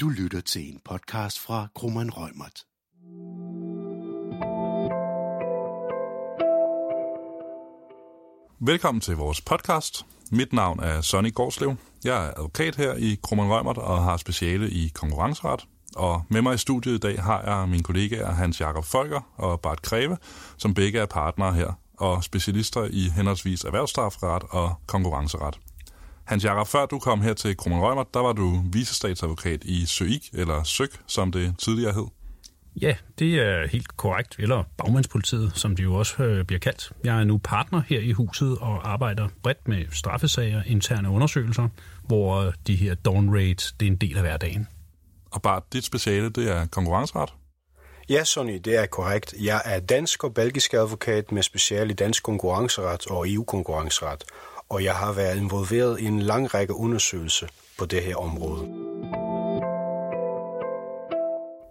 Du lytter til en podcast fra Krummeren Rømert. Velkommen til vores podcast. Mit navn er Sonny Gårdslev. Jeg er advokat her i Krummeren Rømert og har speciale i konkurrenceret. Og med mig i studiet i dag har jeg mine kollegaer Hans Jakob Folker og Bart Kreve, som begge er partnere her og specialister i henholdsvis erhvervsstrafret og konkurrenceret. Hans Jakob, før du kom her til Krummeren Rømert, der var du vicestatsadvokat i SØIK, eller SØK, som det tidligere hed. Ja, det er helt korrekt, eller bagmandspolitiet, som det jo også øh, bliver kaldt. Jeg er nu partner her i huset og arbejder bredt med straffesager, interne undersøgelser, hvor de her dawn raids, det er en del af hverdagen. Og bare dit speciale, det er konkurrenceret? Ja, Sonny, det er korrekt. Jeg er dansk og belgisk advokat med speciale i dansk konkurrenceret og EU-konkurrenceret, og jeg har været involveret i en lang række undersøgelser på det her område.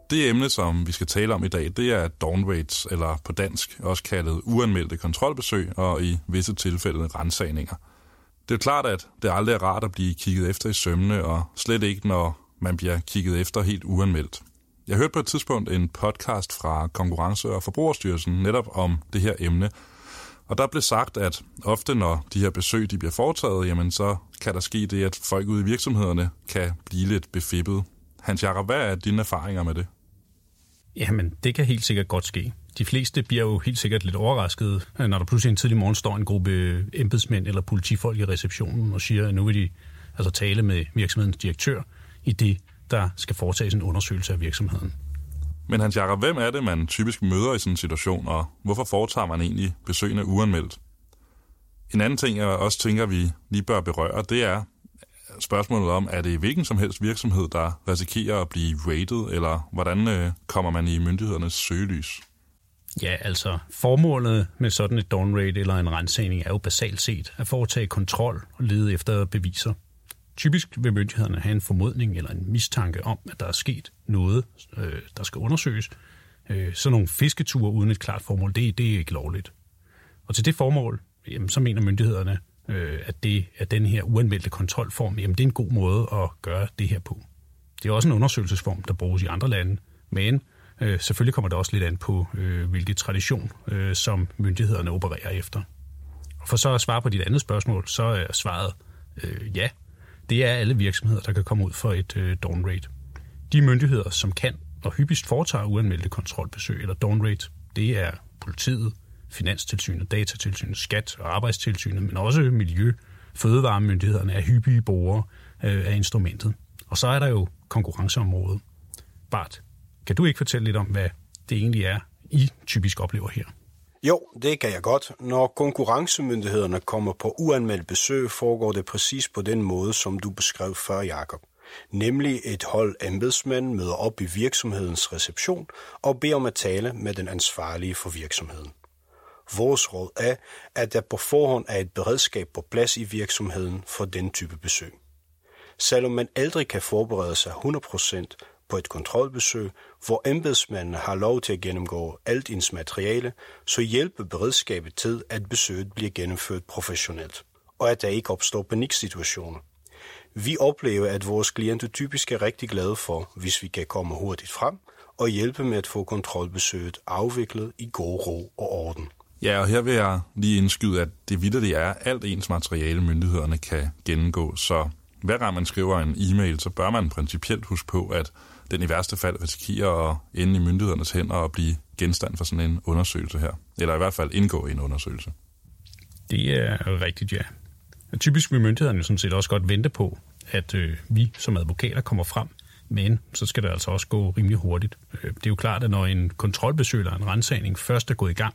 Det emne, som vi skal tale om i dag, det er dawn raids, eller på dansk også kaldet uanmeldte kontrolbesøg og i visse tilfælde rensagninger. Det er klart, at det aldrig er rart at blive kigget efter i sømne, og slet ikke, når man bliver kigget efter helt uanmeldt. Jeg hørte på et tidspunkt en podcast fra Konkurrence- og Forbrugerstyrelsen netop om det her emne, og der blev sagt, at ofte når de her besøg de bliver foretaget, jamen så kan der ske det, at folk ude i virksomhederne kan blive lidt befippet. Hans Jakob, hvad er dine erfaringer med det? Jamen, det kan helt sikkert godt ske. De fleste bliver jo helt sikkert lidt overrasket, øh, når der pludselig en tidlig morgen står en gruppe embedsmænd eller politifolk i receptionen og siger, at nu vil de altså tale med virksomhedens direktør i det, der skal foretages en undersøgelse af virksomheden. Men Hans Jakob, hvem er det, man typisk møder i sådan en situation, og hvorfor foretager man egentlig besøgende uanmeldt? En anden ting, jeg også tænker, vi lige bør berøre, det er spørgsmålet om, er det hvilken som helst virksomhed, der risikerer at blive rated, eller hvordan øh, kommer man i myndighedernes søgelys? Ja, altså formålet med sådan et downrate eller en rensning er jo basalt set at foretage kontrol og lede efter beviser. Typisk vil myndighederne have en formodning eller en mistanke om, at der er sket noget, øh, der skal undersøges. Øh, sådan nogle fisketure uden et klart formål, det, det er ikke lovligt. Og til det formål, jamen, så mener myndighederne, øh, at, det, at den her uanmeldte kontrolform, jamen, det er en god måde at gøre det her på. Det er også en undersøgelsesform, der bruges i andre lande, men øh, selvfølgelig kommer det også lidt an på, øh, hvilken tradition, øh, som myndighederne opererer efter. Og for så at svare på dit andet spørgsmål, så er svaret øh, ja, det er alle virksomheder, der kan komme ud for et øh, dawn raid. De myndigheder, som kan og hyppigst foretager uanmeldte kontrolbesøg eller dawn raid, det er politiet, Finanstilsynet, Datatilsynet, Skat og Arbejdstilsynet, men også Miljø, Fødevaremyndighederne er hyppige brugere øh, af instrumentet. Og så er der jo konkurrenceområdet. Bart, kan du ikke fortælle lidt om, hvad det egentlig er, I typisk oplever her? Jo, det kan jeg godt. Når konkurrencemyndighederne kommer på uanmeldt besøg, foregår det præcis på den måde, som du beskrev før, Jakob. Nemlig et hold embedsmænd møder op i virksomhedens reception og beder om at tale med den ansvarlige for virksomheden. Vores råd er, at der på forhånd er et beredskab på plads i virksomheden for den type besøg. Selvom man aldrig kan forberede sig 100% på et kontrolbesøg, hvor embedsmændene har lov til at gennemgå alt ens materiale, så hjælper beredskabet til, at besøget bliver gennemført professionelt, og at der ikke opstår paniksituationer. Vi oplever, at vores klienter typisk er rigtig glade for, hvis vi kan komme hurtigt frem og hjælpe med at få kontrolbesøget afviklet i god ro og orden. Ja, og her vil jeg lige indskyde, at det videre det er alt ens materiale, myndighederne kan gennemgå. Så hver gang man skriver en e-mail, så bør man principielt huske på, at den i værste fald risikerer at ende i myndighedernes hænder og blive genstand for sådan en undersøgelse her. Eller i hvert fald indgå i en undersøgelse. Det er rigtigt, ja. Typisk vil myndighederne sådan set også godt vente på, at øh, vi som advokater kommer frem, men så skal det altså også gå rimelig hurtigt. Øh, det er jo klart, at når en kontrolbesøg eller en rensagning først er gået i gang,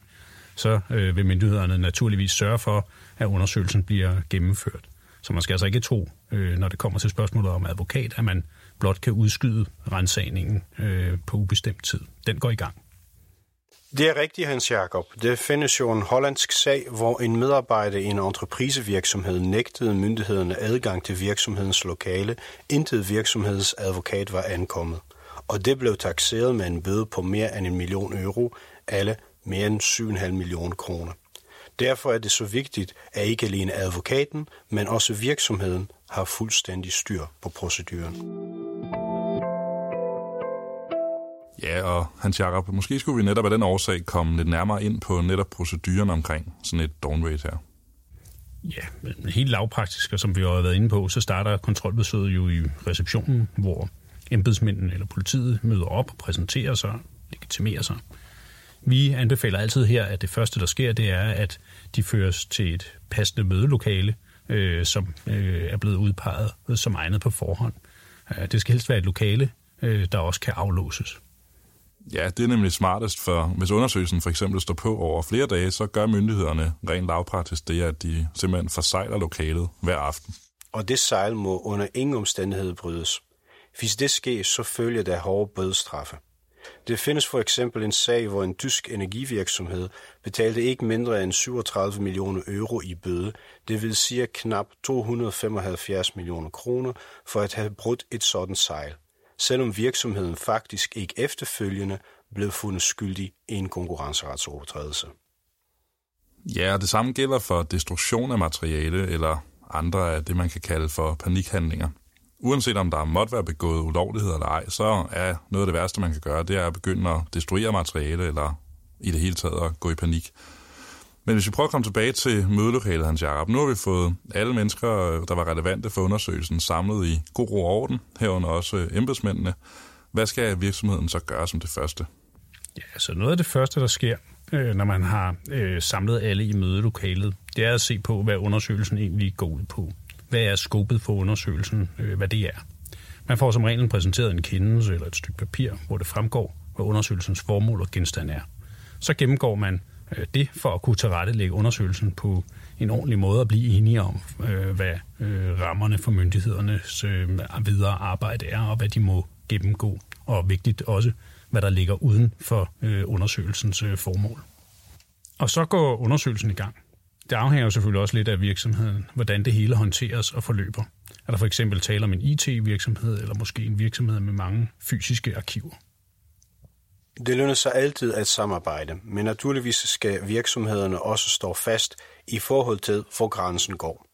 så øh, vil myndighederne naturligvis sørge for, at undersøgelsen bliver gennemført. Så man skal altså ikke tro, øh, når det kommer til spørgsmålet om advokat, at man blot kan udskyde rensagningen øh, på ubestemt tid. Den går i gang. Det er rigtigt, Hans Jakob. Det findes jo en hollandsk sag, hvor en medarbejder i en entreprisevirksomhed nægtede myndighederne adgang til virksomhedens lokale, indtil virksomhedens advokat var ankommet. Og det blev taxeret med en bøde på mere end en million euro, alle mere end 7,5 millioner kroner. Derfor er det så vigtigt, at ikke alene advokaten, men også virksomheden har fuldstændig styr på proceduren. Ja, og Hans Jacob, måske skulle vi netop af den årsag komme lidt nærmere ind på netop proceduren omkring sådan et dawn raid her. Ja, men helt lavpraktisk, og som vi har været inde på, så starter kontrolbesøget jo i receptionen, hvor embedsmændene eller politiet møder op og præsenterer sig, legitimerer sig. Vi anbefaler altid her, at det første, der sker, det er, at de føres til et passende mødelokale, øh, som øh, er blevet udpeget som egnet på forhånd. Det skal helst være et lokale, øh, der også kan aflåses. Ja, det er nemlig smartest, for hvis undersøgelsen for eksempel står på over flere dage, så gør myndighederne rent lavpraktisk det, at de simpelthen forsejler lokalet hver aften. Og det sejl må under ingen omstændighed brydes. Hvis det sker, så følger der hårde bødestraffe. Det findes for eksempel en sag, hvor en tysk energivirksomhed betalte ikke mindre end 37 millioner euro i bøde, det vil sige knap 275 millioner kroner, for at have brudt et sådan sejl, selvom virksomheden faktisk ikke efterfølgende blev fundet skyldig i en konkurrenceretsovertrædelse. Ja, og det samme gælder for destruktion af materiale eller andre af det, man kan kalde for panikhandlinger – uanset om der måtte være begået ulovligheder eller ej, så er noget af det værste, man kan gøre, det er at begynde at destruere materiale, eller i det hele taget at gå i panik. Men hvis vi prøver at komme tilbage til mødelokalet, Hans Jacob, nu har vi fået alle mennesker, øh, der var relevante for undersøgelsen, samlet i god ro og orden, herunder også øh, embedsmændene. Hvad skal virksomheden så gøre som det første? Ja, så noget af det første, der sker, øh, når man har øh, samlet alle i mødelokalet, det er at se på, hvad undersøgelsen egentlig går ud på hvad er skåbet for undersøgelsen, øh, hvad det er. Man får som regel præsenteret en kendelse eller et stykke papir, hvor det fremgår, hvad undersøgelsens formål og genstand er. Så gennemgår man øh, det for at kunne tilrettelægge undersøgelsen på en ordentlig måde og blive enige om, øh, hvad øh, rammerne for myndighedernes øh, videre arbejde er, og hvad de må gennemgå. Og vigtigt også, hvad der ligger uden for øh, undersøgelsens øh, formål. Og så går undersøgelsen i gang. Det afhænger jo selvfølgelig også lidt af virksomheden, hvordan det hele håndteres og forløber. Er der for eksempel tale om en IT-virksomhed, eller måske en virksomhed med mange fysiske arkiver? Det lønner sig altid at samarbejde, men naturligvis skal virksomhederne også stå fast i forhold til, hvor grænsen går.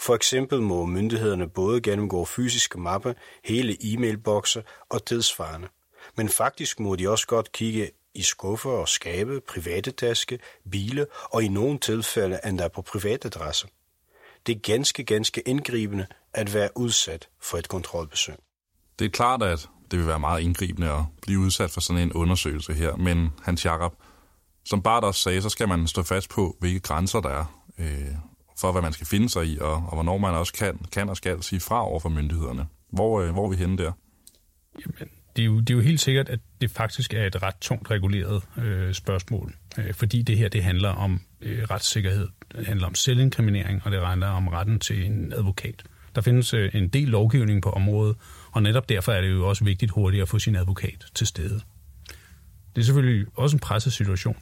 For eksempel må myndighederne både gennemgå fysiske mapper, hele e-mailbokse og tilsvarende. Men faktisk må de også godt kigge i skuffer og skabe, private taske, biler og i nogle tilfælde endda på privatadresse. Det er ganske, ganske indgribende at være udsat for et kontrolbesøg. Det er klart, at det vil være meget indgribende at blive udsat for sådan en undersøgelse her, men Hans Jakob, som Bart også sagde, så skal man stå fast på, hvilke grænser der er, øh, for hvad man skal finde sig i, og, og hvornår man også kan, kan og skal sige fra over for myndighederne. Hvor, øh, hvor er vi henne der? Jamen, det, er jo, det er jo helt sikkert, at det faktisk er et ret tungt reguleret øh, spørgsmål, øh, fordi det her det handler om øh, retssikkerhed, det handler om selvinkriminering, og det handler om retten til en advokat. Der findes øh, en del lovgivning på området, og netop derfor er det jo også vigtigt hurtigt at få sin advokat til stede. Det er selvfølgelig også en presset situation.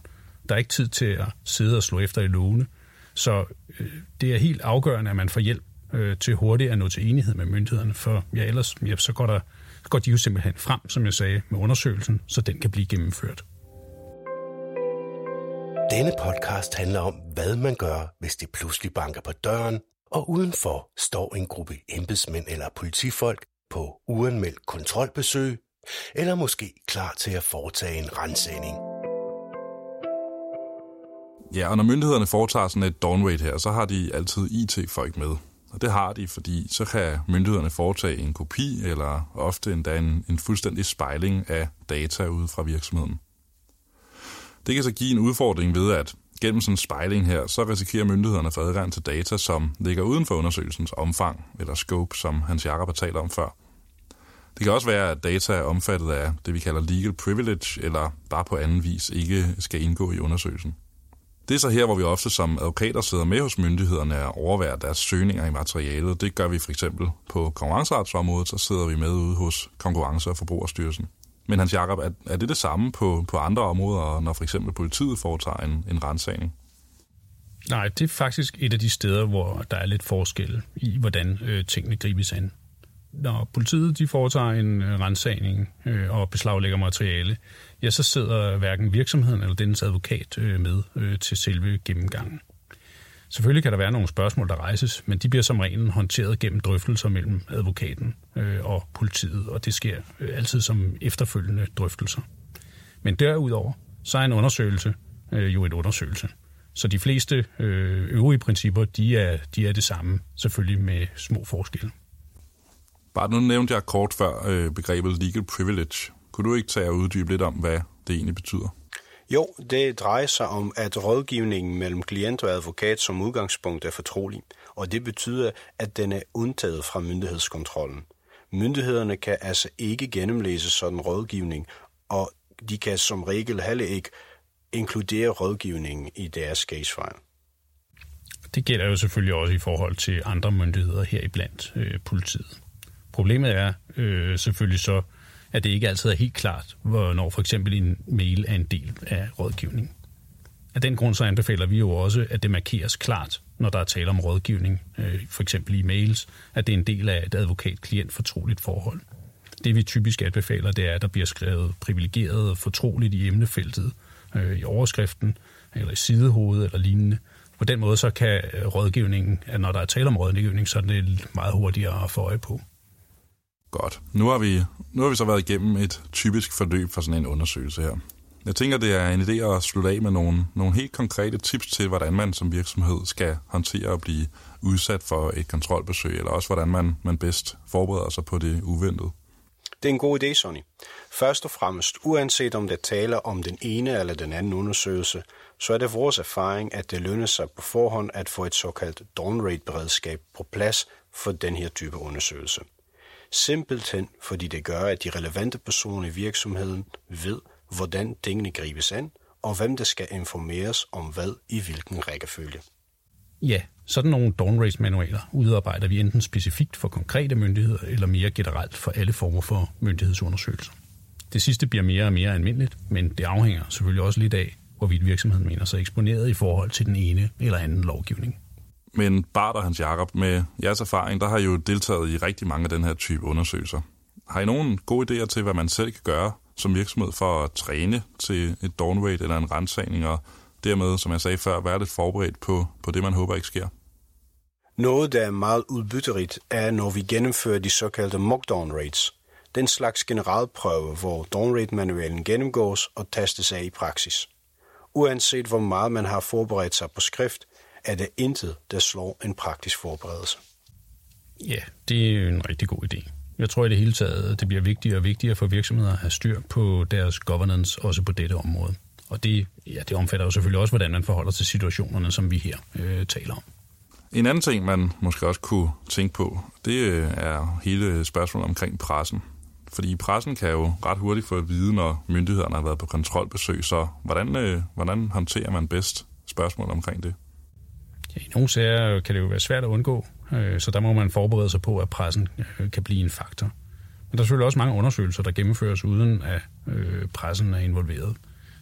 Der er ikke tid til at sidde og slå efter i lovene, så øh, det er helt afgørende, at man får hjælp øh, til hurtigt at nå til enighed med myndighederne, for ja, ellers ja, så går der går de jo simpelthen frem, som jeg sagde, med undersøgelsen, så den kan blive gennemført. Denne podcast handler om, hvad man gør, hvis det pludselig banker på døren, og udenfor står en gruppe embedsmænd eller politifolk på uanmeldt kontrolbesøg, eller måske klar til at foretage en rensagning. Ja, og når myndighederne foretager sådan et dawn raid her, så har de altid IT-folk med. Og det har de, fordi så kan myndighederne foretage en kopi, eller ofte endda en, en fuldstændig spejling af data ude fra virksomheden. Det kan så give en udfordring ved, at gennem sådan en spejling her, så risikerer myndighederne at få adgang til data, som ligger uden for undersøgelsens omfang, eller scope, som Hans Jakob har talt om før. Det kan også være, at data er omfattet af det, vi kalder legal privilege, eller bare på anden vis ikke skal indgå i undersøgelsen. Det er så her, hvor vi ofte som advokater sidder med hos myndighederne og overværer deres søgninger i materialet. Det gør vi for eksempel på konkurrenceretsområdet, så sidder vi med ude hos Konkurrence- og Forbrugerstyrelsen. Men Hans Jakob, er, er det det samme på, på andre områder, når for eksempel politiet foretager en, en rensagning? Nej, det er faktisk et af de steder, hvor der er lidt forskel i, hvordan øh, tingene gribes an. Når politiet de foretager en øh, rensagning øh, og beslaglægger materiale, ja, så sidder hverken virksomheden eller dennes advokat øh, med øh, til selve gennemgangen. Selvfølgelig kan der være nogle spørgsmål, der rejses, men de bliver som regel håndteret gennem drøftelser mellem advokaten øh, og politiet, og det sker øh, altid som efterfølgende drøftelser. Men derudover, så er en undersøgelse øh, jo et undersøgelse. Så de fleste øh, øvrige principper, de er, de er det samme, selvfølgelig med små forskelle. Bare nu nævnte jeg kort før øh, begrebet legal privilege. Kunne du ikke tage og uddybe lidt om, hvad det egentlig betyder? Jo, det drejer sig om, at rådgivningen mellem klient og advokat som udgangspunkt er fortrolig, og det betyder, at den er undtaget fra myndighedskontrollen. Myndighederne kan altså ikke gennemlæse sådan rådgivning, og de kan som regel heller ikke inkludere rådgivningen i deres casefile. Det gælder jo selvfølgelig også i forhold til andre myndigheder heriblandt øh, politiet. Problemet er øh, selvfølgelig så, at det ikke altid er helt klart, hvornår for eksempel en mail er en del af rådgivning. Af den grund så anbefaler vi jo også, at det markeres klart, når der er tale om rådgivning, øh, for eksempel i mails, at det er en del af et advokat-klient fortroligt forhold. Det vi typisk anbefaler, det er, at der bliver skrevet privilegeret og fortroligt i emnefeltet, øh, i overskriften, eller i sidehovedet eller lignende. På den måde så kan rådgivningen, at når der er tale om rådgivning, så er det meget hurtigere at få øje på. Godt. Nu har, vi, nu har vi så været igennem et typisk forløb for sådan en undersøgelse her. Jeg tænker, det er en idé at slutte af med nogle, nogle helt konkrete tips til, hvordan man som virksomhed skal håndtere at blive udsat for et kontrolbesøg, eller også hvordan man, man bedst forbereder sig på det uventede. Det er en god idé, Sonny. Først og fremmest, uanset om det taler om den ene eller den anden undersøgelse, så er det vores erfaring, at det lønner sig på forhånd at få et såkaldt dawn rate beredskab på plads for den her type undersøgelse. Simpelthen fordi det gør, at de relevante personer i virksomheden ved, hvordan tingene gribes an, og hvem der skal informeres om hvad i hvilken rækkefølge. Ja, sådan nogle dawn race manualer udarbejder vi enten specifikt for konkrete myndigheder eller mere generelt for alle former for myndighedsundersøgelser. Det sidste bliver mere og mere almindeligt, men det afhænger selvfølgelig også lidt af, hvorvidt virksomheden mener sig eksponeret i forhold til den ene eller anden lovgivning. Men Bart og Hans Jakob, med jeres erfaring, der har jo deltaget i rigtig mange af den her type undersøgelser. Har I nogen gode idéer til, hvad man selv kan gøre som virksomhed for at træne til et dawnweight eller en rensagning, og dermed, som jeg sagde før, være lidt forberedt på, på det, man håber ikke sker? Noget, der er meget udbytterigt, er, når vi gennemfører de såkaldte mock-down rates. Den slags generalprøve, hvor dawn rate manualen gennemgås og testes af i praksis. Uanset hvor meget man har forberedt sig på skrift, er der intet, der slår en praktisk forberedelse. Ja, det er en rigtig god idé. Jeg tror i det hele taget, det bliver vigtigere og vigtigere for virksomheder at have styr på deres governance også på dette område. Og det, ja, det omfatter jo selvfølgelig også, hvordan man forholder til situationerne, som vi her øh, taler om. En anden ting, man måske også kunne tænke på, det øh, er hele spørgsmålet omkring pressen. Fordi pressen kan jo ret hurtigt få at vide, når myndighederne har været på kontrolbesøg, så hvordan, øh, hvordan håndterer man bedst spørgsmål omkring det? I nogle sager øh, kan det jo være svært at undgå, øh, så der må man forberede sig på, at pressen øh, kan blive en faktor. Men der er selvfølgelig også mange undersøgelser, der gennemføres uden at øh, pressen er involveret.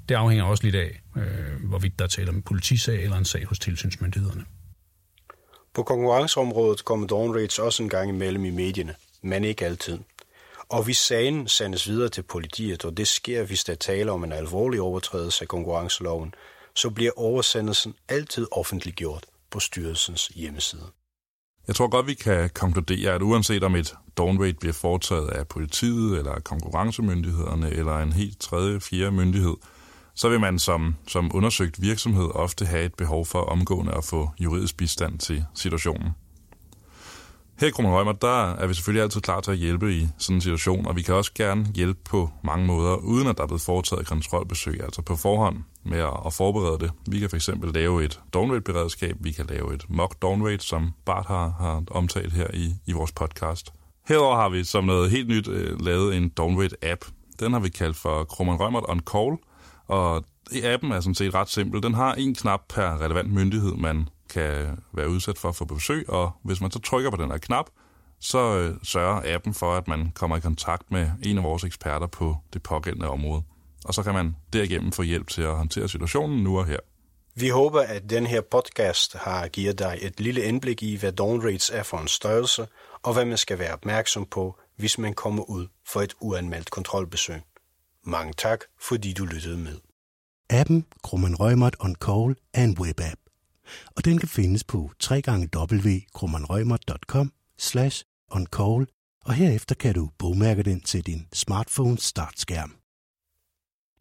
Det afhænger også lidt af, øh, hvorvidt der taler om en politisag eller en sag hos tilsynsmyndighederne. På konkurrenceområdet kommer dawn rates også en gang imellem i medierne, men ikke altid. Og hvis sagen sendes videre til politiet, og det sker, hvis der taler om en alvorlig overtrædelse af konkurrenceloven, så bliver oversendelsen altid offentliggjort på styrelsens hjemmeside. Jeg tror godt, vi kan konkludere, at uanset om et downrate bliver foretaget af politiet, eller konkurrencemyndighederne, eller en helt tredje, fjerde myndighed, så vil man som, som undersøgt virksomhed ofte have et behov for omgående at få juridisk bistand til situationen. Her i Krummerhøjmer, der er vi selvfølgelig altid klar til at hjælpe i sådan en situation, og vi kan også gerne hjælpe på mange måder, uden at der er blevet foretaget kontrolbesøg, altså på forhånd med at forberede det. Vi kan fx lave et downrate-beredskab, vi kan lave et mock downrate, som Bart har, har omtalt her i, i vores podcast. Herover har vi som noget helt nyt øh, lavet en downrate-app. Den har vi kaldt for Krummerhøjmer on Call, og appen er sådan set ret simpel. Den har en knap per relevant myndighed, man kan være udsat for at få besøg, og hvis man så trykker på den her knap, så øh, sørger appen for, at man kommer i kontakt med en af vores eksperter på det pågældende område. Og så kan man derigennem få hjælp til at håndtere situationen nu og her. Vi håber, at den her podcast har givet dig et lille indblik i, hvad dawn rates er for en størrelse, og hvad man skal være opmærksom på, hvis man kommer ud for et uanmeldt kontrolbesøg. Mange tak, fordi du lyttede med. Appen Grumman Rømert On Call er en webapp og den kan findes på www.krummanrømer.com slash oncall, og herefter kan du bogmærke den til din smartphone startskærm.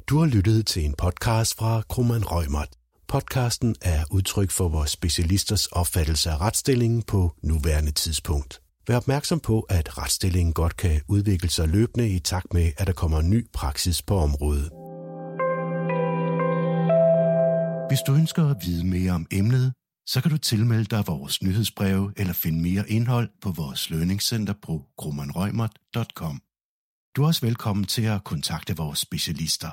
Du har lyttet til en podcast fra Krummeren Rømert. Podcasten er udtryk for vores specialisters opfattelse af retsstillingen på nuværende tidspunkt. Vær opmærksom på, at retsstillingen godt kan udvikle sig løbende i takt med, at der kommer ny praksis på området. Hvis du ønsker at vide mere om emnet, så kan du tilmelde dig vores nyhedsbreve eller finde mere indhold på vores lønningscenter på grummanrøgmert.com. Du er også velkommen til at kontakte vores specialister.